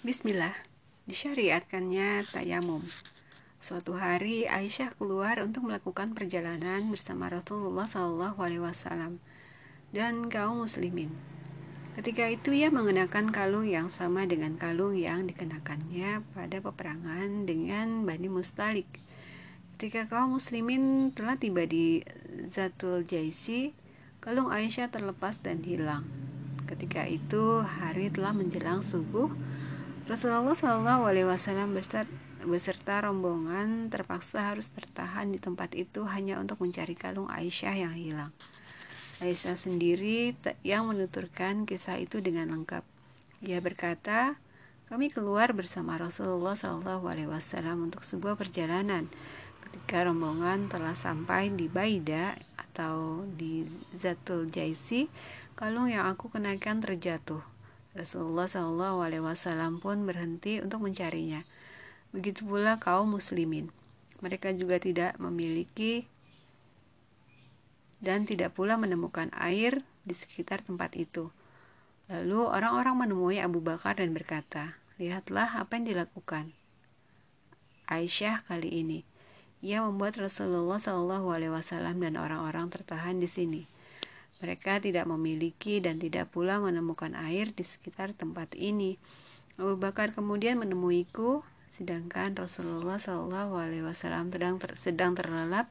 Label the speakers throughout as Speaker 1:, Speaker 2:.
Speaker 1: Bismillah, disyariatkannya tayamum. Suatu hari Aisyah keluar untuk melakukan perjalanan bersama Rasulullah SAW dan kaum muslimin. Ketika itu ia mengenakan kalung yang sama dengan kalung yang dikenakannya pada peperangan dengan Bani Mustalik. Ketika kaum muslimin telah tiba di Zatul Jaisi, kalung Aisyah terlepas dan hilang. Ketika itu hari telah menjelang subuh, Rasulullah Shallallahu Alaihi Wasallam beserta rombongan terpaksa harus bertahan di tempat itu hanya untuk mencari kalung Aisyah yang hilang. Aisyah sendiri yang menuturkan kisah itu dengan lengkap. Ia berkata, kami keluar bersama Rasulullah Shallallahu Alaihi Wasallam untuk sebuah perjalanan. Ketika rombongan telah sampai di Baida atau di Zatul Jaisi, kalung yang aku kenakan terjatuh. Rasulullah Wasallam pun berhenti untuk mencarinya. Begitu pula kaum muslimin. Mereka juga tidak memiliki dan tidak pula menemukan air di sekitar tempat itu. Lalu orang-orang menemui Abu Bakar dan berkata, "Lihatlah apa yang dilakukan Aisyah kali ini. Ia membuat Rasulullah Wasallam dan orang-orang tertahan di sini." Mereka tidak memiliki dan tidak pula menemukan air di sekitar tempat ini. Abu Bakar kemudian menemuiku, sedangkan Rasulullah Shallallahu Alaihi Wasallam sedang ter, sedang terlelap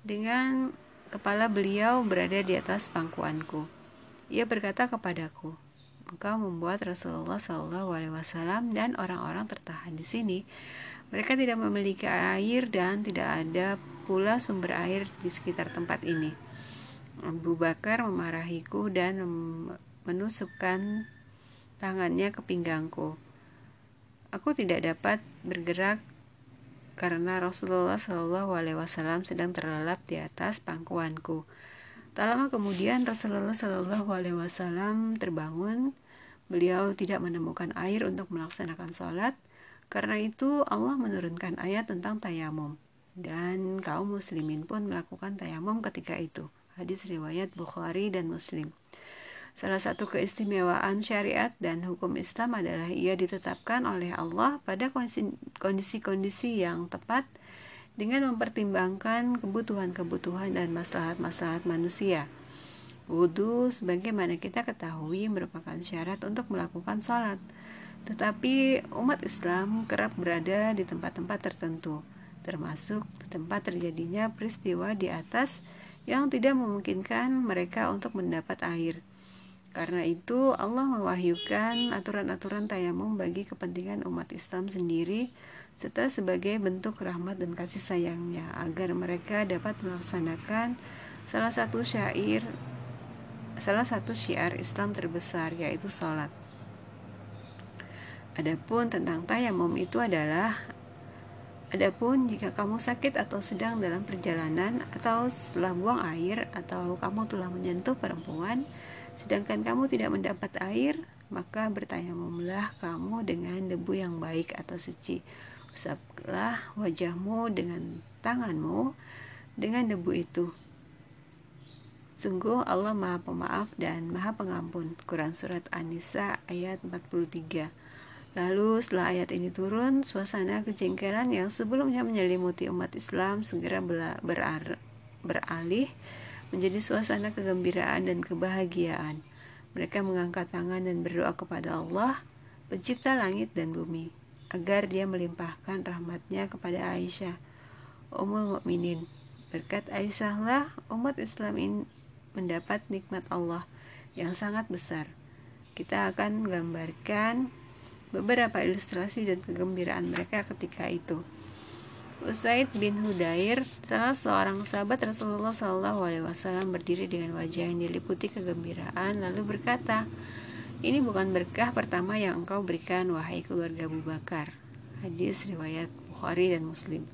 Speaker 1: dengan kepala beliau berada di atas pangkuanku. Ia berkata kepadaku, engkau membuat Rasulullah Shallallahu Alaihi Wasallam dan orang-orang tertahan di sini. Mereka tidak memiliki air dan tidak ada pula sumber air di sekitar tempat ini. Abu Bakar memarahiku dan menusukkan tangannya ke pinggangku. Aku tidak dapat bergerak karena Rasulullah Shallallahu Alaihi Wasallam sedang terlelap di atas pangkuanku. Tak lama kemudian Rasulullah Shallallahu Alaihi Wasallam terbangun. Beliau tidak menemukan air untuk melaksanakan sholat. Karena itu Allah menurunkan ayat tentang tayamum dan kaum muslimin pun melakukan tayamum ketika itu. Hadis riwayat Bukhari dan Muslim. Salah satu keistimewaan syariat dan hukum Islam adalah ia ditetapkan oleh Allah pada kondisi-kondisi yang tepat dengan mempertimbangkan kebutuhan-kebutuhan dan maslahat-maslahat manusia. Wudhu, sebagaimana kita ketahui, merupakan syarat untuk melakukan sholat. Tetapi umat Islam kerap berada di tempat-tempat tertentu, termasuk tempat terjadinya peristiwa di atas yang tidak memungkinkan mereka untuk mendapat air. Karena itu Allah mewahyukan aturan-aturan tayamum bagi kepentingan umat Islam sendiri serta sebagai bentuk rahmat dan kasih sayangnya agar mereka dapat melaksanakan salah satu syair salah satu syiar Islam terbesar yaitu sholat. Adapun tentang tayamum itu adalah Adapun jika kamu sakit atau sedang dalam perjalanan atau setelah buang air atau kamu telah menyentuh perempuan sedangkan kamu tidak mendapat air, maka bertayamumlah kamu dengan debu yang baik atau suci. Usaplah wajahmu dengan tanganmu dengan debu itu. Sungguh Allah Maha Pemaaf dan Maha Pengampun. Quran Surat An-Nisa ayat 43 Lalu setelah ayat ini turun, suasana kejengkelan yang sebelumnya menyelimuti umat Islam segera beralih menjadi suasana kegembiraan dan kebahagiaan. Mereka mengangkat tangan dan berdoa kepada Allah, pencipta langit dan bumi, agar dia melimpahkan rahmatnya kepada Aisyah, Ummul Mukminin. Berkat Aisyah lah umat Islam ini mendapat nikmat Allah yang sangat besar. Kita akan menggambarkan beberapa ilustrasi dan kegembiraan mereka ketika itu. Usaid bin Hudair, salah seorang sahabat Rasulullah Shallallahu Alaihi Wasallam berdiri dengan wajah yang diliputi kegembiraan, lalu berkata, ini bukan berkah pertama yang engkau berikan wahai keluarga Abu Bakar. Hadis riwayat Bukhari dan Muslim.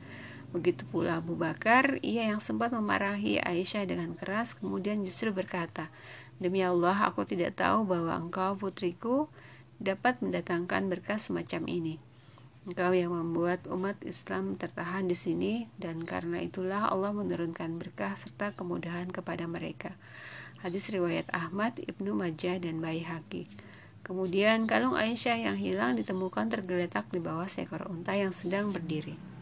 Speaker 1: Begitu pula Abu Bakar, ia yang sempat memarahi Aisyah dengan keras, kemudian justru berkata, Demi Allah, aku tidak tahu bahwa engkau putriku dapat mendatangkan berkah semacam ini. Engkau yang membuat umat Islam tertahan di sini dan karena itulah Allah menurunkan berkah serta kemudahan kepada mereka. Hadis riwayat Ahmad, Ibnu Majah dan Baihaqi. Kemudian kalung Aisyah yang hilang ditemukan tergeletak di bawah seekor unta yang sedang berdiri.